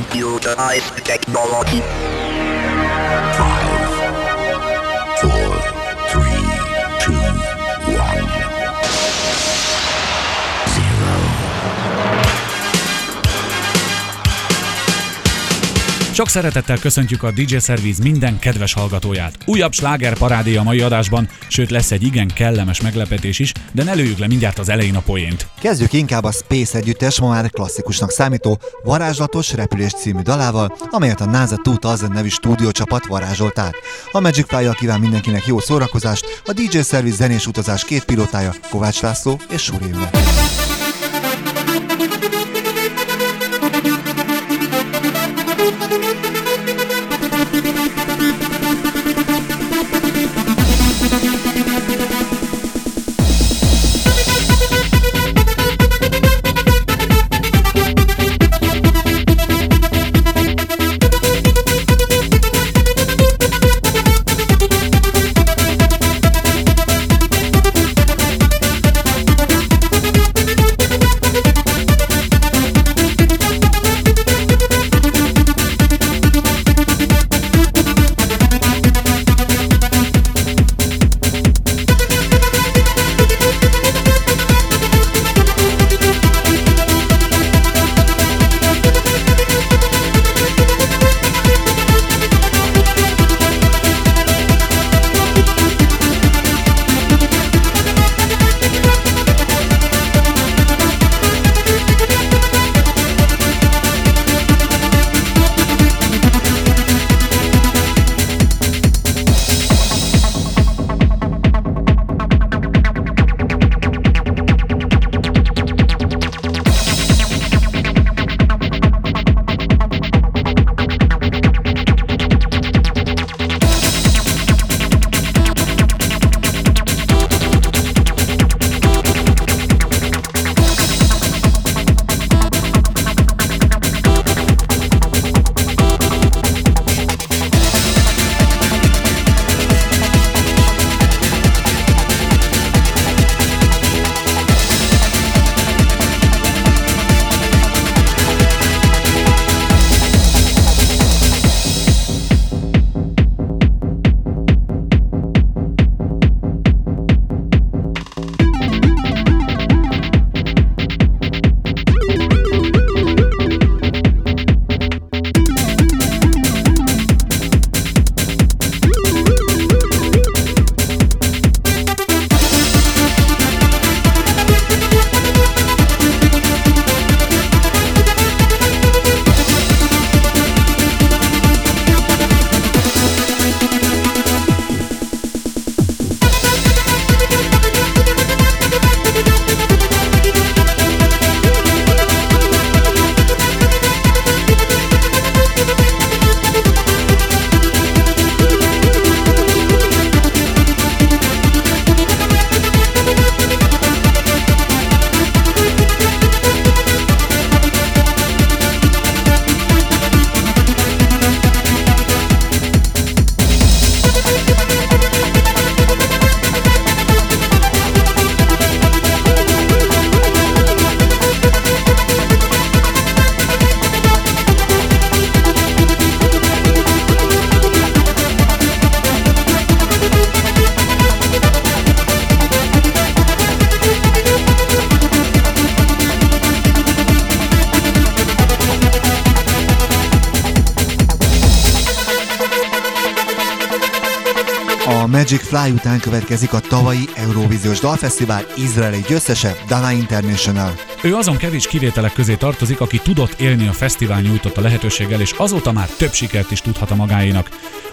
computerized technology. Sok szeretettel köszöntjük a DJ Service minden kedves hallgatóját. Újabb sláger parádé a mai adásban, sőt lesz egy igen kellemes meglepetés is, de ne lőjük le mindjárt az elején a poént. Kezdjük inkább a Space együttes, ma már klasszikusnak számító Varázslatos repülés című dalával, amelyet a NASA 2000 nevű stúdiócsapat varázsolt át. A Magic fly kíván mindenkinek jó szórakozást, a DJ Service zenés utazás két pilótája Kovács László és Suri Magic Fly után következik a tavalyi Eurovíziós Dalfesztivál izraeli győztese Dana International. Ő azon kevés kivételek közé tartozik, aki tudott élni a fesztivál nyújtotta lehetőséggel, és azóta már több sikert is tudhat a magáénak.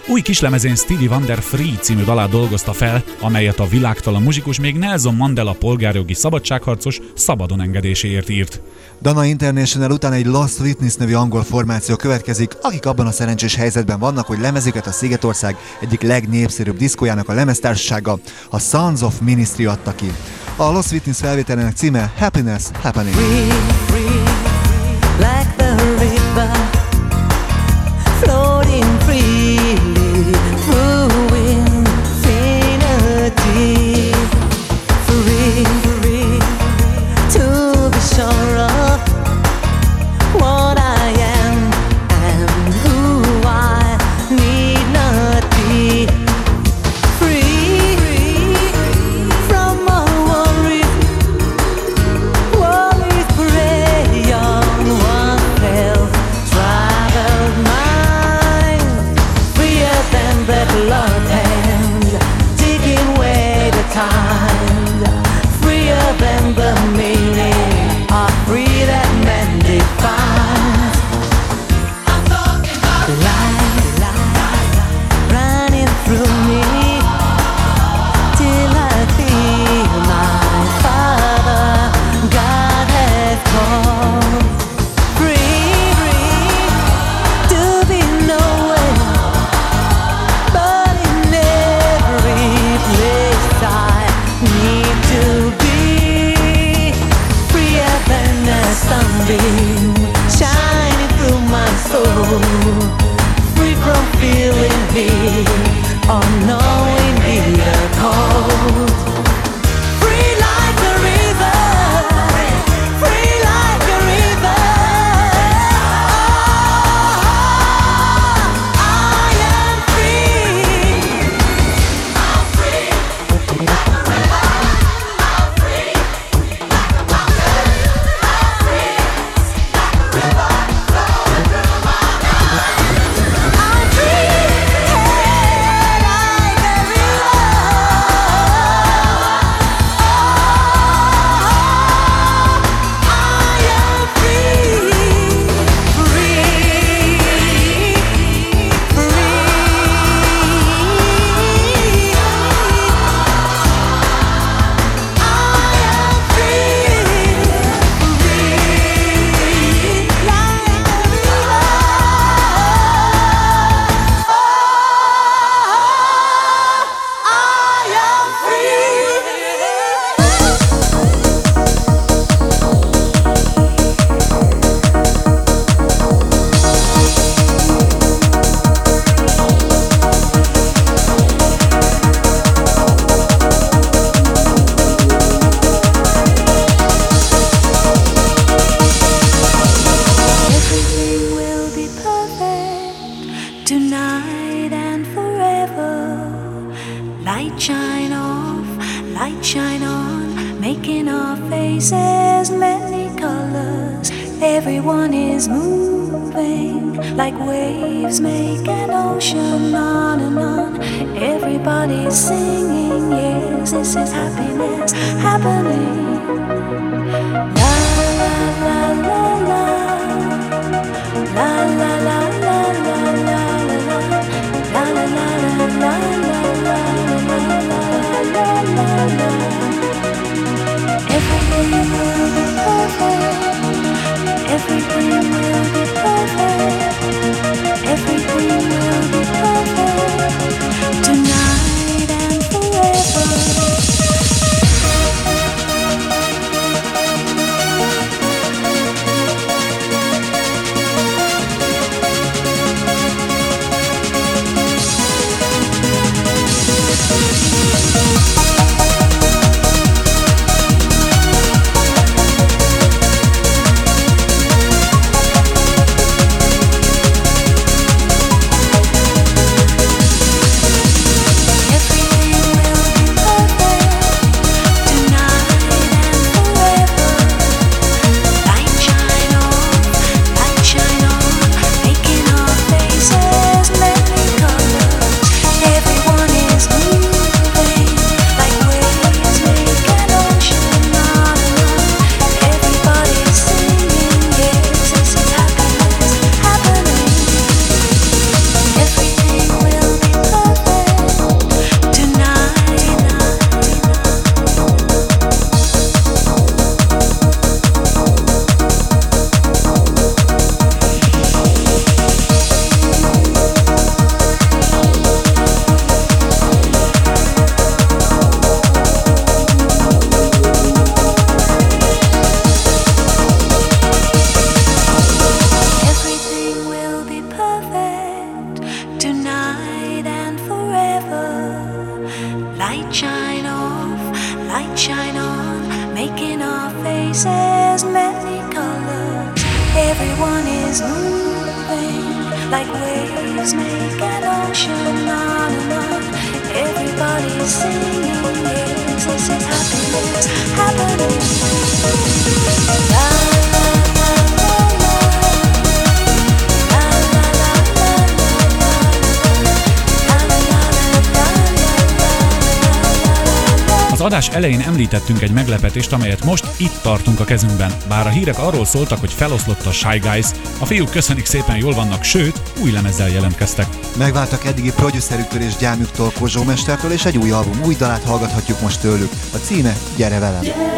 Új kislemezén Stevie Wonder Free című dalát dolgozta fel, amelyet a világtalan muzsikus még Nelson Mandela polgárjogi szabadságharcos szabadon engedéséért írt. Dana International után egy Lost Witness nevű angol formáció következik, akik abban a szerencsés helyzetben vannak, hogy lemezüket a Szigetország egyik legnépszerűbb diszkójának a lemeztársasága, a Sons of Ministry adta ki. A Lost Witness felvételének címe Happiness Happening. Free, free, egy meglepetést, amelyet most itt tartunk a kezünkben. Bár a hírek arról szóltak, hogy feloszlott a Shy Guys, a fiúk köszönik szépen jól vannak, sőt, új lemezzel jelentkeztek. Megváltak eddigi producerüktől és gyámjuktól Kozsó Mestertől, és egy új album, új dalát hallgathatjuk most tőlük. A címe Gyere velem! Gyere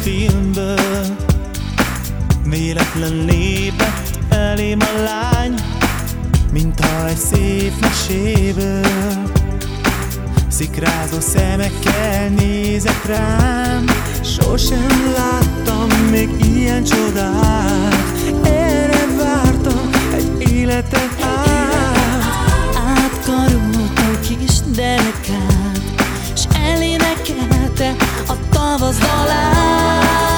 filmből. Véletlen lépett elém a lány Mintha egy szép meséből. Szikrázó szemekkel nézett rám Sosem láttam még ilyen csodát. Erre vártam egy életet át. Átkaroltam kis derekát S elénekelte Of us l'air.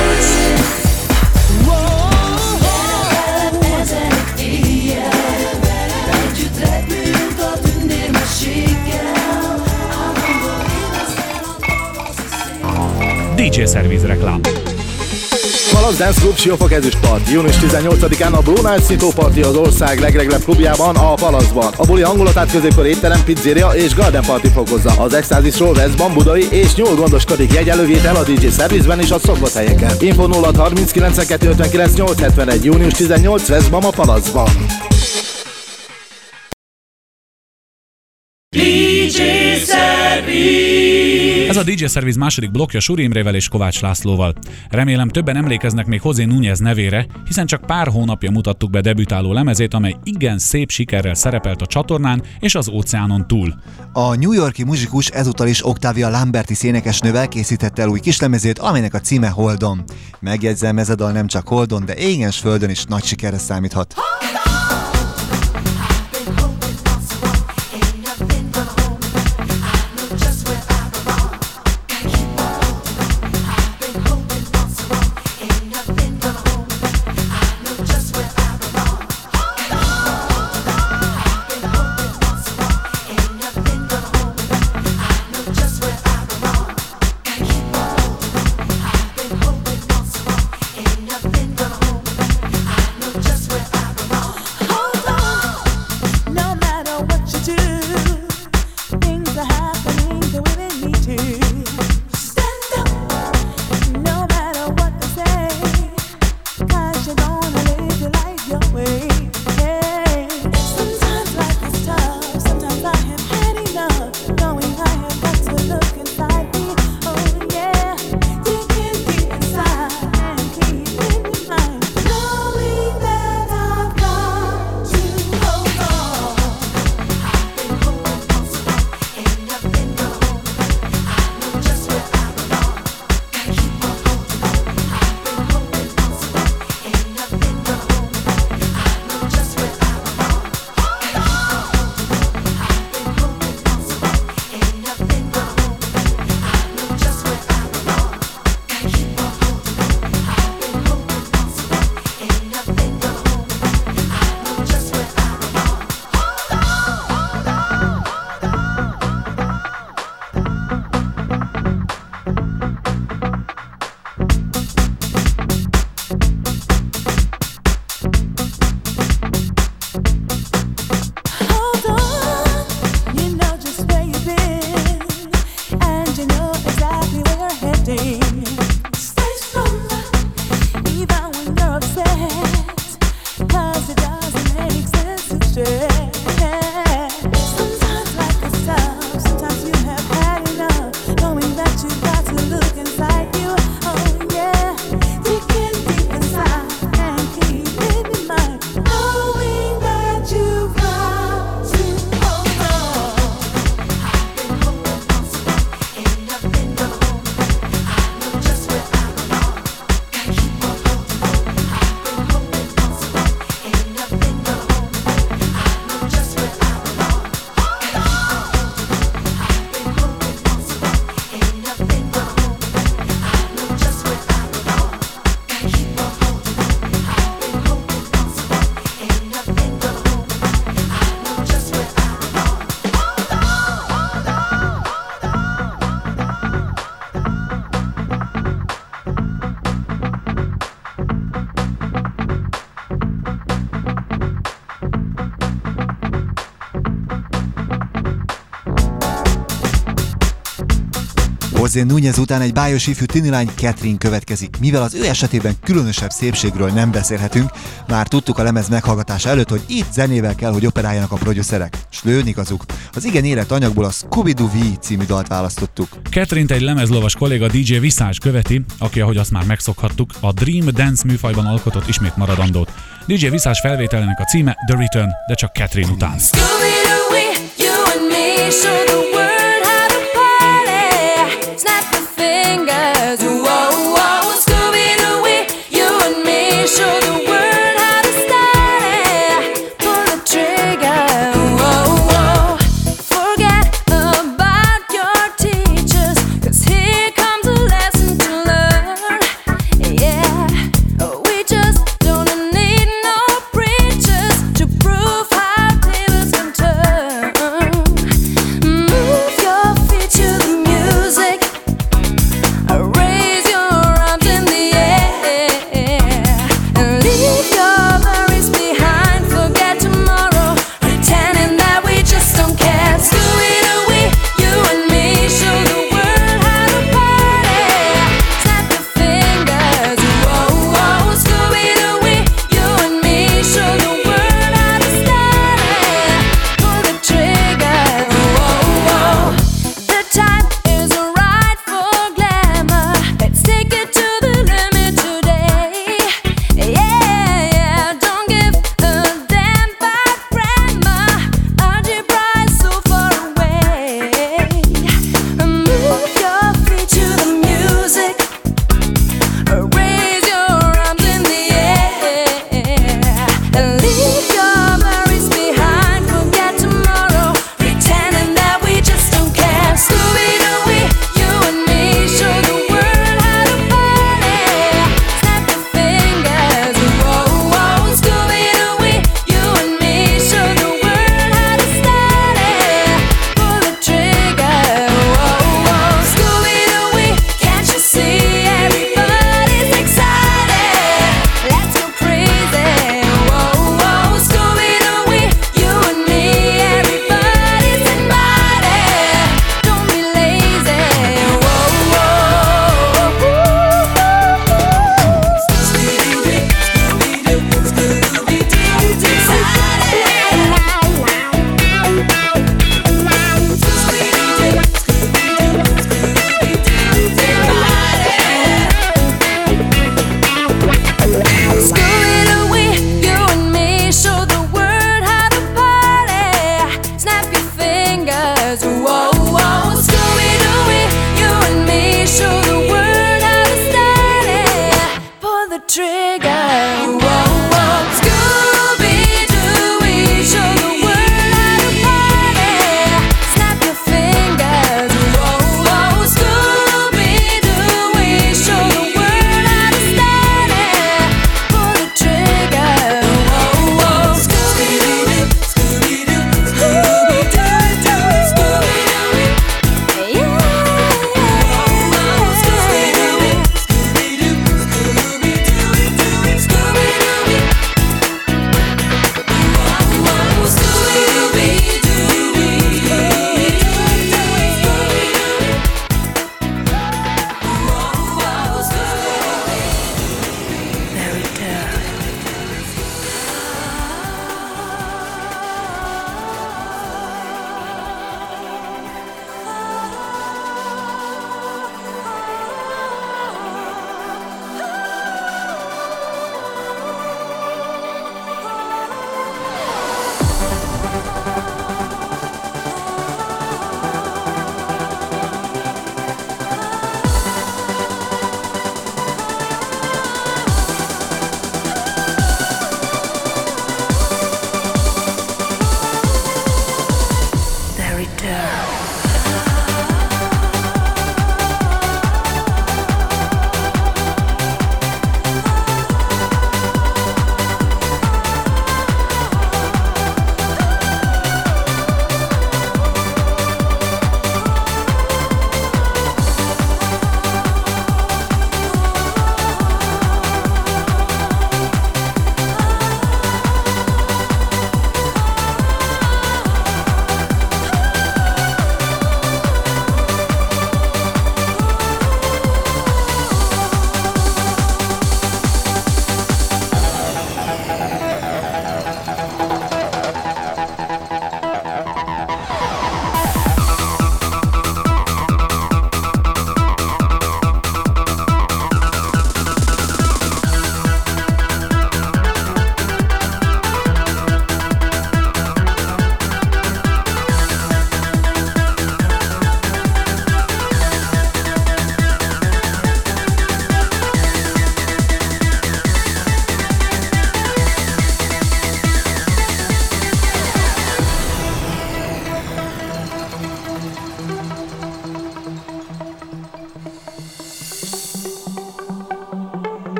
tavasz dalát Siófok ezüstpart. Június 18-án a Blue Night Szintó Party az ország legreglebb klubjában, a Palaszban. A buli hangulatát középkor étterem, pizzeria és garden party fokozza. Az Extázisról Veszban, Budai és nyúl gondoskodik jegyelővétel a DJ szervizben és a szokott helyeken. Info 0 39 59 871. Június 18 Veszban a Palaszban. Ez a DJ Service második blokja Suri Imrével és Kovács Lászlóval. Remélem többen emlékeznek még Hozé Núñez nevére, hiszen csak pár hónapja mutattuk be debütáló lemezét, amely igen szép sikerrel szerepelt a csatornán és az óceánon túl. A New Yorki muzsikus ezúttal is Octavia Lamberti szénekesnővel készítette el új kislemezét, aminek a címe Holdon. Megjegyzem, ez a dal nem csak Holdon, de égens földön is nagy sikerre számíthat. Hold José Núñez után egy bájos ifjú tinilány Catherine következik. Mivel az ő esetében különösebb szépségről nem beszélhetünk, már tudtuk a lemez meghallgatása előtt, hogy itt zenével kell, hogy operáljanak a producerek. S lőn igazuk. Az igen élet anyagból a Scooby-Doo V című dalt választottuk. Catherine egy lemezlovas kolléga DJ Visage követi, aki, ahogy azt már megszokhattuk, a Dream Dance műfajban alkotott ismét maradandót. DJ Visage felvételének a címe The Return, de csak Catherine után. Scooby-Doo, you and me,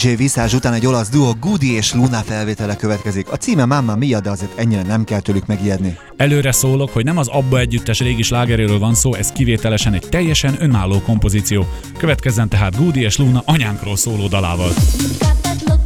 DJ Viszás után egy olasz duo Goody és Luna felvétele következik. A címe Mamma Mia, de azért ennyire nem kell tőlük megijedni. Előre szólok, hogy nem az Abba együttes régi slágeréről van szó, ez kivételesen egy teljesen önálló kompozíció. Következzen tehát Goody és Luna anyánkról szóló dalával. Got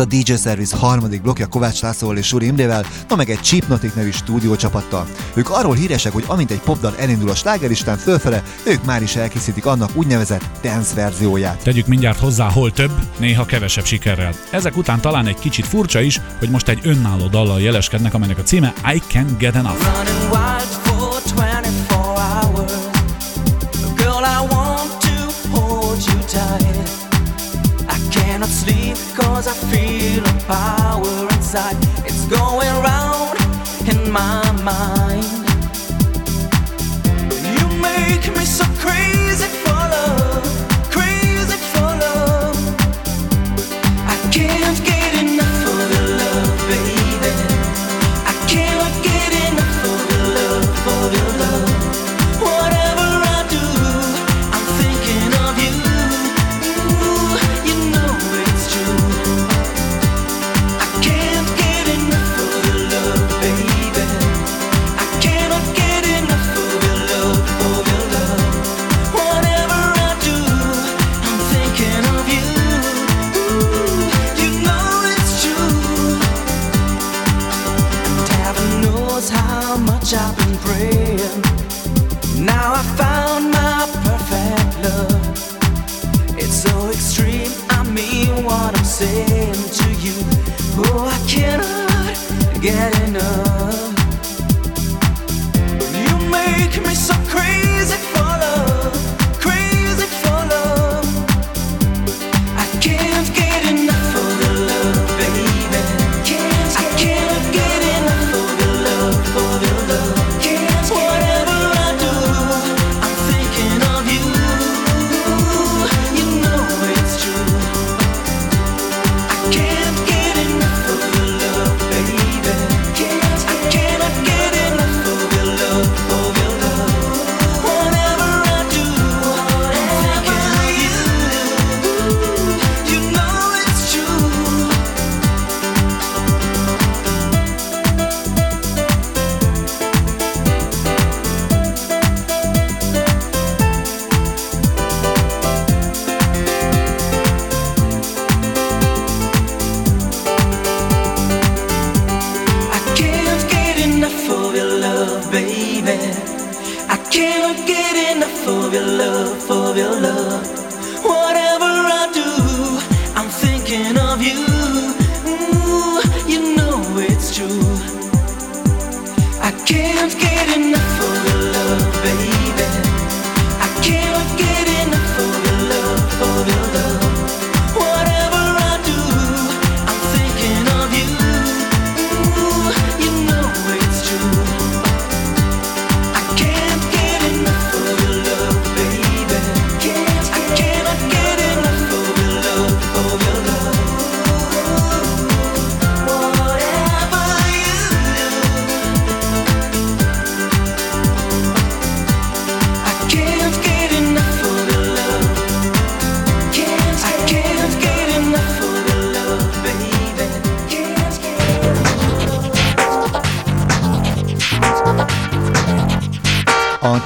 a DJ Service harmadik blokja Kovács Lászlóval és Suri Imrével, ma meg egy Chipnotic nevű stúdiócsapattal. Ők arról híresek, hogy amint egy popdal elindul a slágeristán fölfele, ők már is elkészítik annak úgynevezett dance verzióját. Tegyük mindjárt hozzá, hol több, néha kevesebb sikerrel. Ezek után talán egy kicsit furcsa is, hogy most egy önálló dallal jeleskednek, amelynek a címe I Can Get Enough. power inside. It's going round in my mind. You make me so crazy.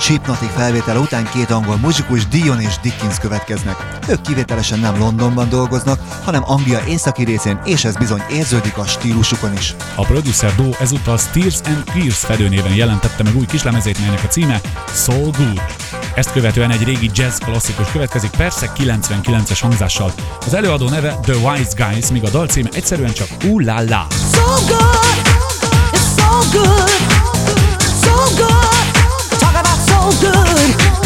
Chipnotic felvétele után két angol muzsikus Dion és Dickens következnek. Ők kivételesen nem Londonban dolgoznak, hanem Anglia északi részén, és ez bizony érződik a stílusukon is. A producer duo ezúttal Steers and Clears fedőnéven jelentette meg új kislemezét, melynek a címe Soul Good. Ezt követően egy régi jazz klasszikus következik, persze 99-es hangzással. Az előadó neve The Wise Guys, míg a dal címe egyszerűen csak Ooh La La. So good, it's so good. good.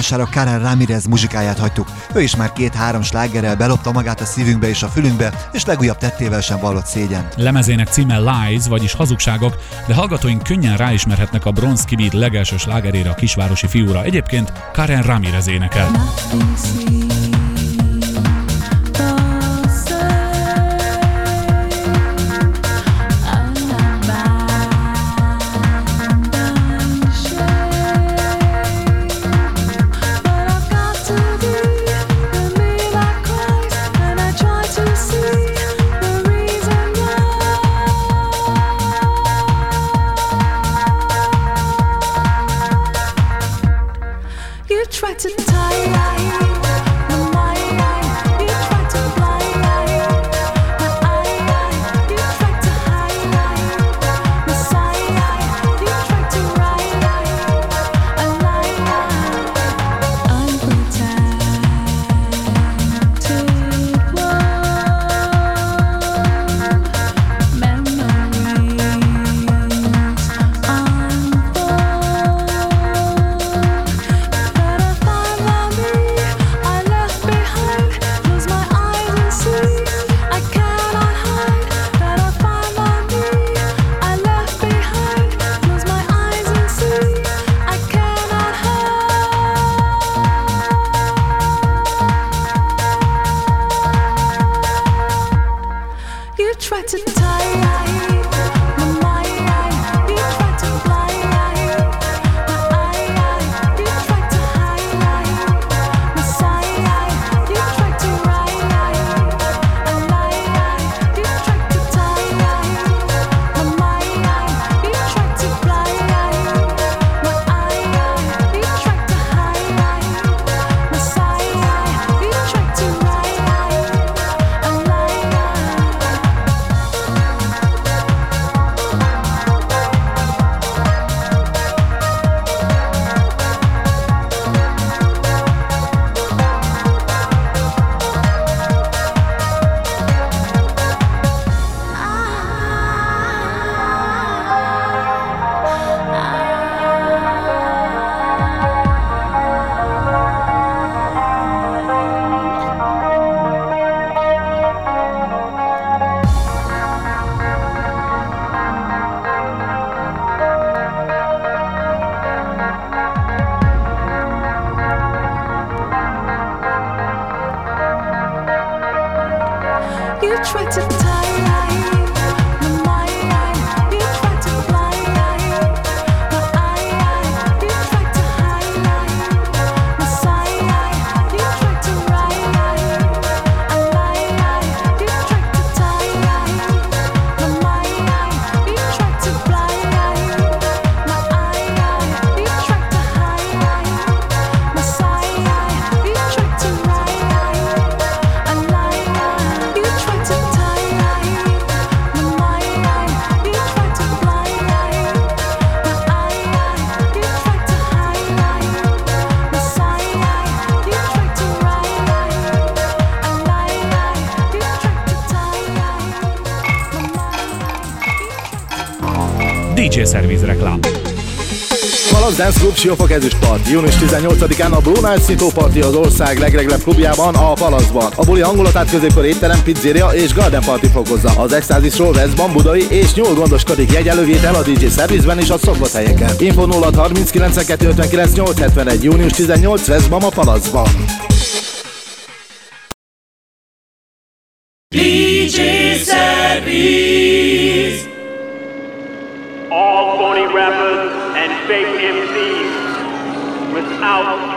zárására Karen Ramirez muzsikáját hagytuk. Ő is már két-három slágerrel belopta magát a szívünkbe és a fülünkbe, és legújabb tettével sem vallott szégyen. Lemezének címe Lies, vagyis hazugságok, de hallgatóink könnyen ráismerhetnek a Bronski Beat legelső slágerére a kisvárosi fiúra. Egyébként Karen Ramirez énekel. Nothing It's. Dance Club Siófok ezüstpart. Június 18-án a Blue Night Szintó Party az ország legreglebb klubjában, a Palaszban. A buli hangulatát középkor étterem, pizzeria és garden party fokozza. Az Extázisról Veszban, Budai és nyúl gondoskodik jegyelővétel a DJ Service-ben és a szokott. Info 0 30 92 59 871. Június 18 Veszban a Palaszban.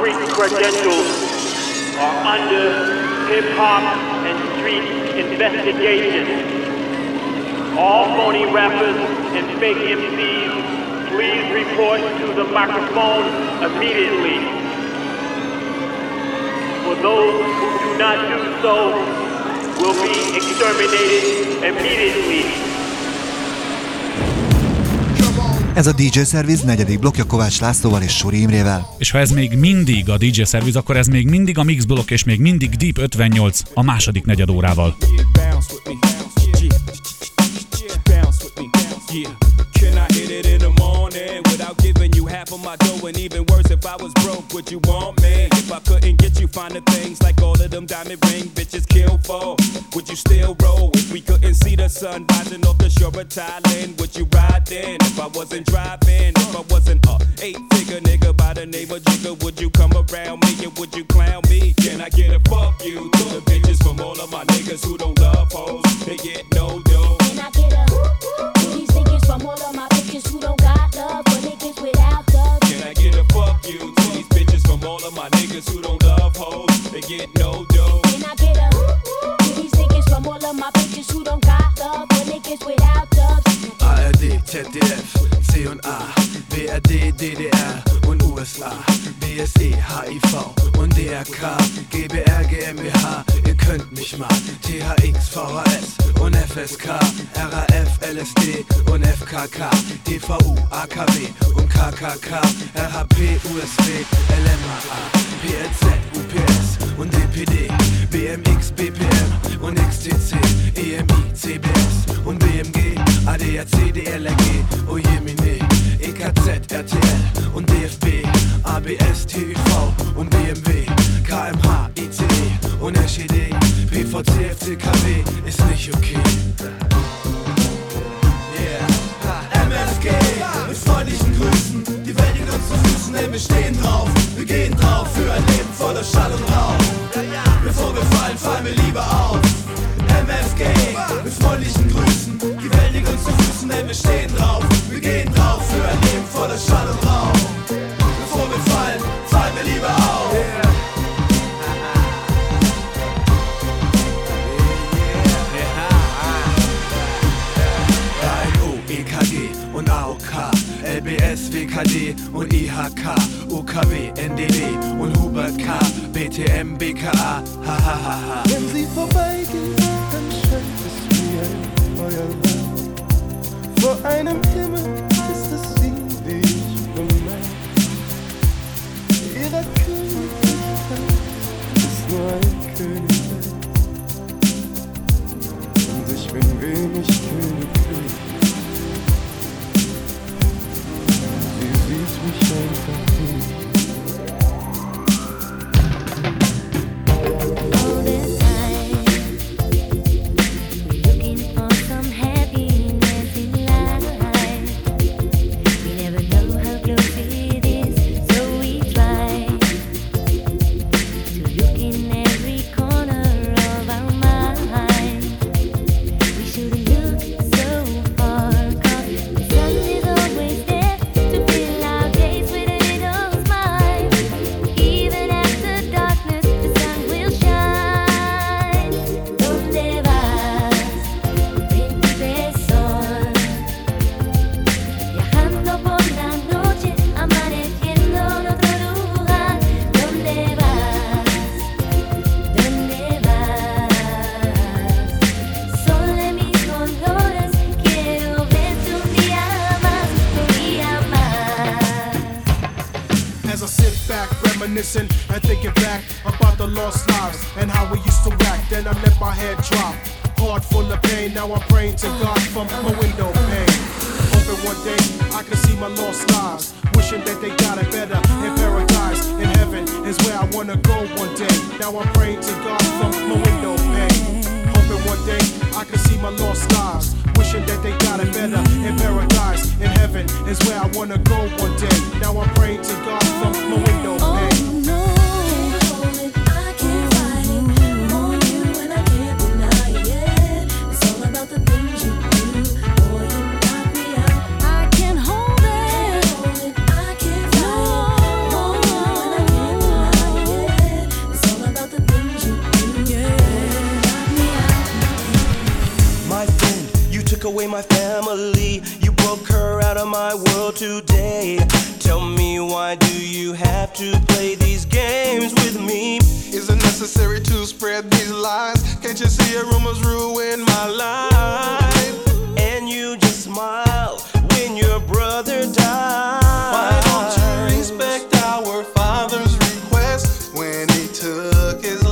Street credentials are under hip hop and street investigation. All phony rappers and fake MCs, please report to the microphone immediately. For those who do not do so, will be exterminated immediately. Ez a DJ Service negyedik blokja Kovács Lászlóval és Suri Imrével. És ha ez még mindig a DJ Service, akkor ez még mindig a Mix Block és még mindig Deep 58 a második negyed órával. in the would you want me? If I couldn't get you things like all of them diamond ring bitches kill for, would you still roll? If we couldn't see the sun rising off the shore of Thailand, would you ride then? If I wasn't driving, if I wasn't a eight figure nigga by the name of Jigga, would you come around me and would you clown me? Can I get a fuck you to the bitches from all of my niggas who don't love hoes? They get ZDF, C und A, BRD, DDR und USA, BSE, HIV und DRK, GBR, GmbH, ihr könnt mich mal, THX, VHS und FSK, RAF, LSD und FKK, DVU, AKW und KKK, RHP, USW, LMAA, PLZ, UPS und DPD, BMX, BPM und XTC, EMI, CBS und BMG, ADAC, DLRG, Amerika. Ha, ha, ha, Wenn sie vorbeigehen, dann schenkt es mir euer Land Vor einem Himmel reminiscing and thinking back about the lost lives and how we used to act. Then I let my head drop, heart full of pain. Now I'm praying to God from my window pane. Hoping one day I can see my lost lives, wishing that they got it better in paradise. In heaven is where I wanna go one day. Now I'm praying to God from my window pane. Hoping one day I can see my lost lives wishing that they got it better in paradise. In heaven is where I wanna go one day. Now I'm praying to God from my window pane. away my family. You broke her out of my world today. Tell me why do you have to play these games with me? Is it necessary to spread these lies? Can't you see your rumors ruin my life? And you just smile when your brother dies. Why don't you respect our father's request when he took his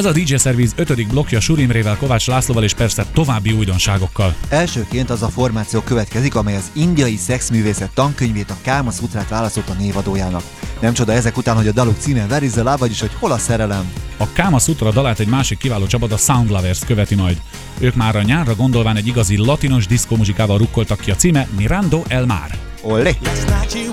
Ez a DJ Service 5. blokja Surimrével, Kovács Lászlóval és persze további újdonságokkal. Elsőként az a formáció következik, amely az indiai szexművészet tankönyvét, a Káma Szutrát választotta névadójának. Nem csoda ezek után, hogy a daluk címe Where is the vagyis hogy hol a szerelem. A Káma Sutra dalát egy másik kiváló csapat, a Sound Lovers követi majd. Ők már a nyárra gondolván egy igazi latinos diszkomuzsikával rukkoltak ki a címe Mirando El Mar. Olé! Last night you.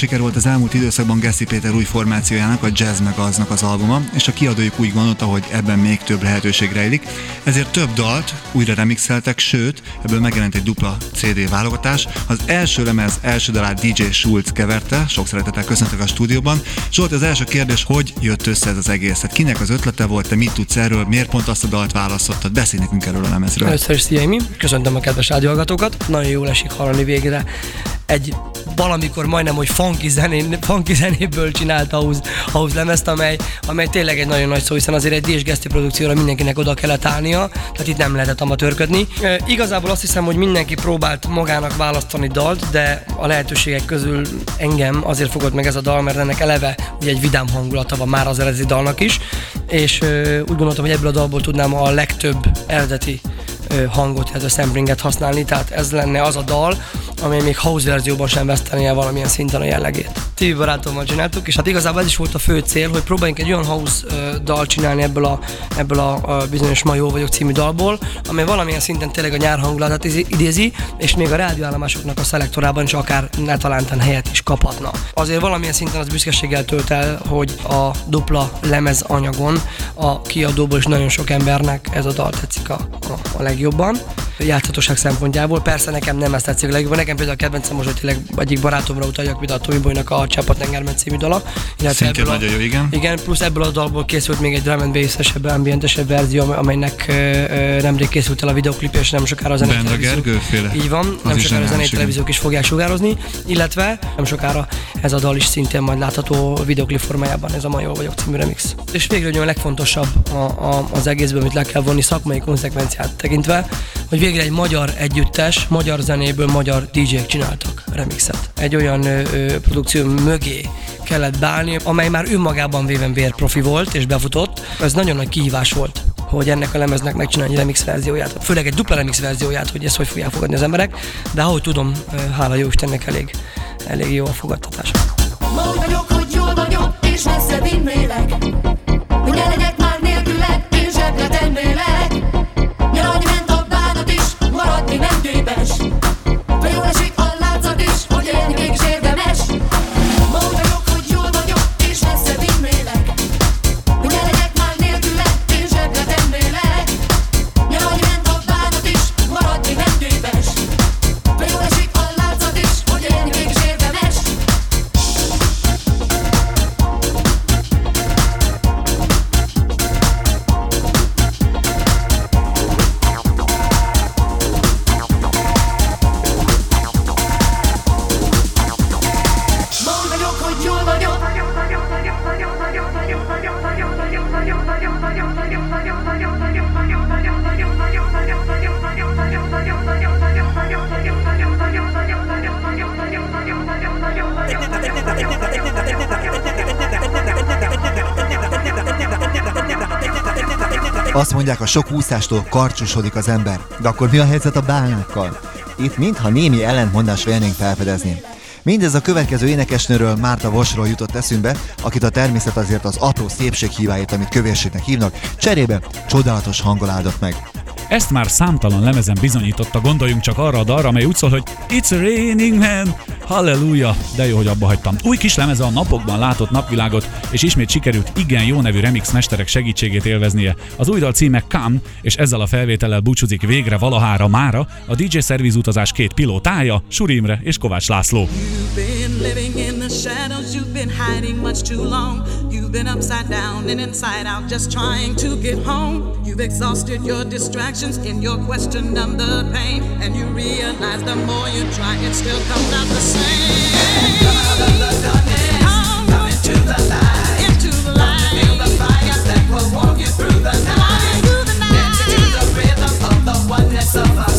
Siker volt az elmúlt időszakban Geszi Péter új formációjának, a Jazz meg aznak az albuma, és a kiadójuk úgy gondolta, hogy ebben még több lehetőség rejlik, ezért több dalt újra remixeltek, sőt, ebből megjelent egy dupla CD válogatás. Az első lemez első dalát DJ Schulz keverte, sok szeretettel köszöntek a stúdióban. Zsolt, az első kérdés, hogy jött össze ez az egész? Hát kinek az ötlete volt, te mit tudsz erről, miért pont azt a dalt választottad? Beszélj nekünk erről a lemezről. Először is szia. Köszöntöm a kedves rádióhallgatókat. Nagyon jól esik hallani végre egy valamikor majdnem, hogy funky, zenén, funky zenéből csinált house, house lemezt, amely, amely tényleg egy nagyon nagy szó, hiszen azért egy DS Geszti produkcióra mindenkinek oda kellett állnia, tehát itt nem lehetett amatőrködni. E, igazából azt hiszem, hogy mindenki próbált magának választani dalt, de a lehetőségek közül engem azért fogott meg ez a dal, mert ennek eleve ugye egy vidám hangulata van már az eredeti dalnak is, és ö, úgy gondoltam, hogy ebből a dalból tudnám a legtöbb eredeti hangot, illetve samplinget használni, tehát ez lenne az a dal, amely még house verzióban sem vesztené el valamilyen szinten a jellegét. TV barátommal csináltuk, és hát igazából ez is volt a fő cél, hogy próbáljunk egy olyan house dal csinálni ebből a, ebből a, bizonyos Ma jó vagyok című dalból, amely valamilyen szinten tényleg a nyár hangulatát idézi, és még a rádióállomásoknak a szelektorában is akár ne helyet is kaphatna. Azért valamilyen szinten az büszkeséggel tölt el, hogy a dupla lemez anyagon a kiadóból is nagyon sok embernek ez a dal tetszik a, a, a legjobban játszhatóság szempontjából. Persze nekem nem ezt tetszik legjobban. Nekem például a kedvencem most, hogy tényleg egyik barátomra utaljak, mint a Tomi Boynak a Csápat Tengerment című dala. Szintén ebből a- nagyon jó, igen. Igen, plusz ebből a dalból készült még egy drum and bass-esebb, ambientesebb verzió, amely- amelynek ö, nemrég készült el a videoklip, és nem sokára a zenei Benda televíziók- Gergő féle? Így van, Az nem sokára a zenei zseniális, igen. televíziók is fogják sugározni, illetve nem sokára ez a dal is szintén majd látható videoklip formájában, ez a Ma jól vagyok című remix. És végre ugye a legfontosabb a, a, az egészből, amit le kell vonni szakmai konzekvenciát tekintve, hogy végre egy magyar együttes, magyar zenéből magyar DJ-k csináltak remixet. Egy olyan ö, ö, produkció mögé kellett beállni, amely már önmagában véven vérprofi volt és befutott. Ez nagyon nagy kihívás volt hogy ennek a lemeznek megcsinálni egy remix verzióját, főleg egy dupla remix verzióját, hogy ezt hogy fogják fogadni az emberek, de ahogy tudom, hála jó Istennek elég, elég jó a fogadtatás. Vagyok, hogy jól vagyok, és messze vinnélek Hogy ne legyek Azt mondják, a sok úszástól karcsosodik az ember. De akkor mi a helyzet a bálnákkal? Itt mintha némi ellentmondás vélnénk felfedezni. Mindez a következő énekesnőről, Márta Vosról jutott eszünkbe, akit a természet azért az apró szépség híváért, amit kövérségnek hívnak, cserébe csodálatos hanggal áldott meg. Ezt már számtalan lemezen bizonyította, gondoljunk csak arra a dalra, amely úgy szól, hogy It's raining man, halleluja, de jó, hogy abba hagytam. Új kis lemeze a napokban látott napvilágot, és ismét sikerült igen jó nevű remix mesterek segítségét élveznie. Az új dal címe Come, és ezzel a felvétellel búcsúzik végre valahára mára a DJ Service utazás két pilótája, Suri Imre és Kovács László. You've been upside down and inside out, just trying to get home. You've exhausted your distractions in your question the pain, and you realize the more you try, it still comes out the same. Come the into the light, into the light. Feel the fire that will you through the night, dancing to the rhythm of the oneness of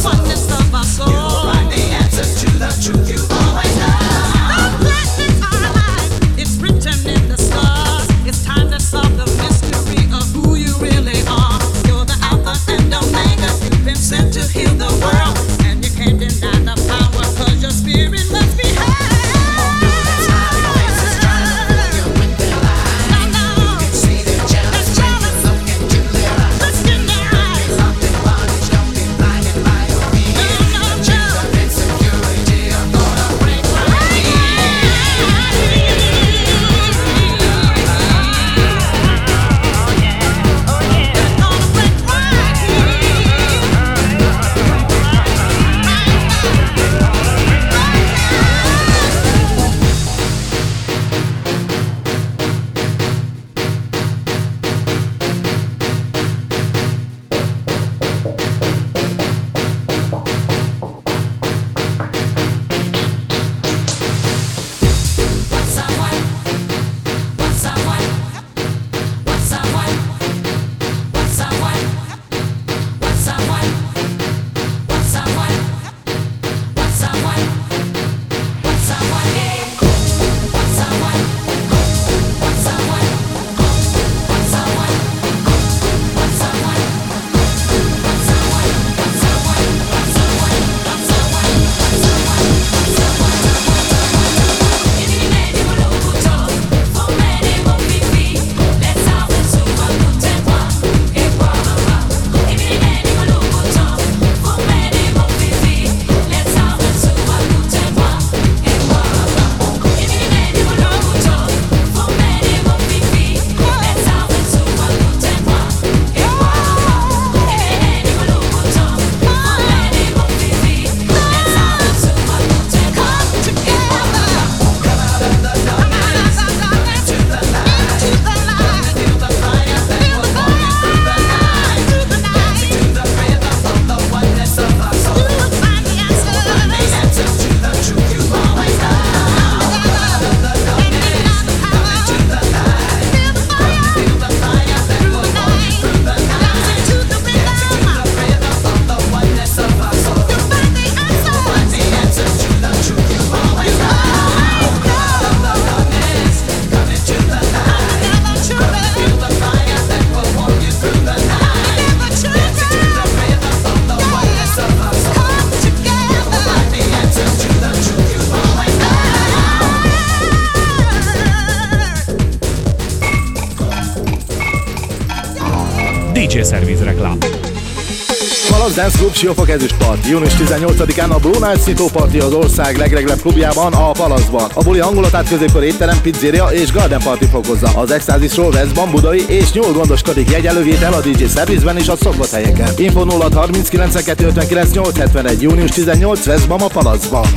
Palace Dance Club Siófok ezüstpart. Június 18-án a Blue Night Szintó Party az ország legreglebb klubjában, a Palaszban. A buli hangulatát középkor étterem, pizzeria és garden party fokozza. Az Extázisról Veszban, Budai és nyúl gondoskodik jegyelővétel a DJ Service-ben és a szombathelyeken. Info 0 39 59 871. Június 18 Veszban a Palaszban.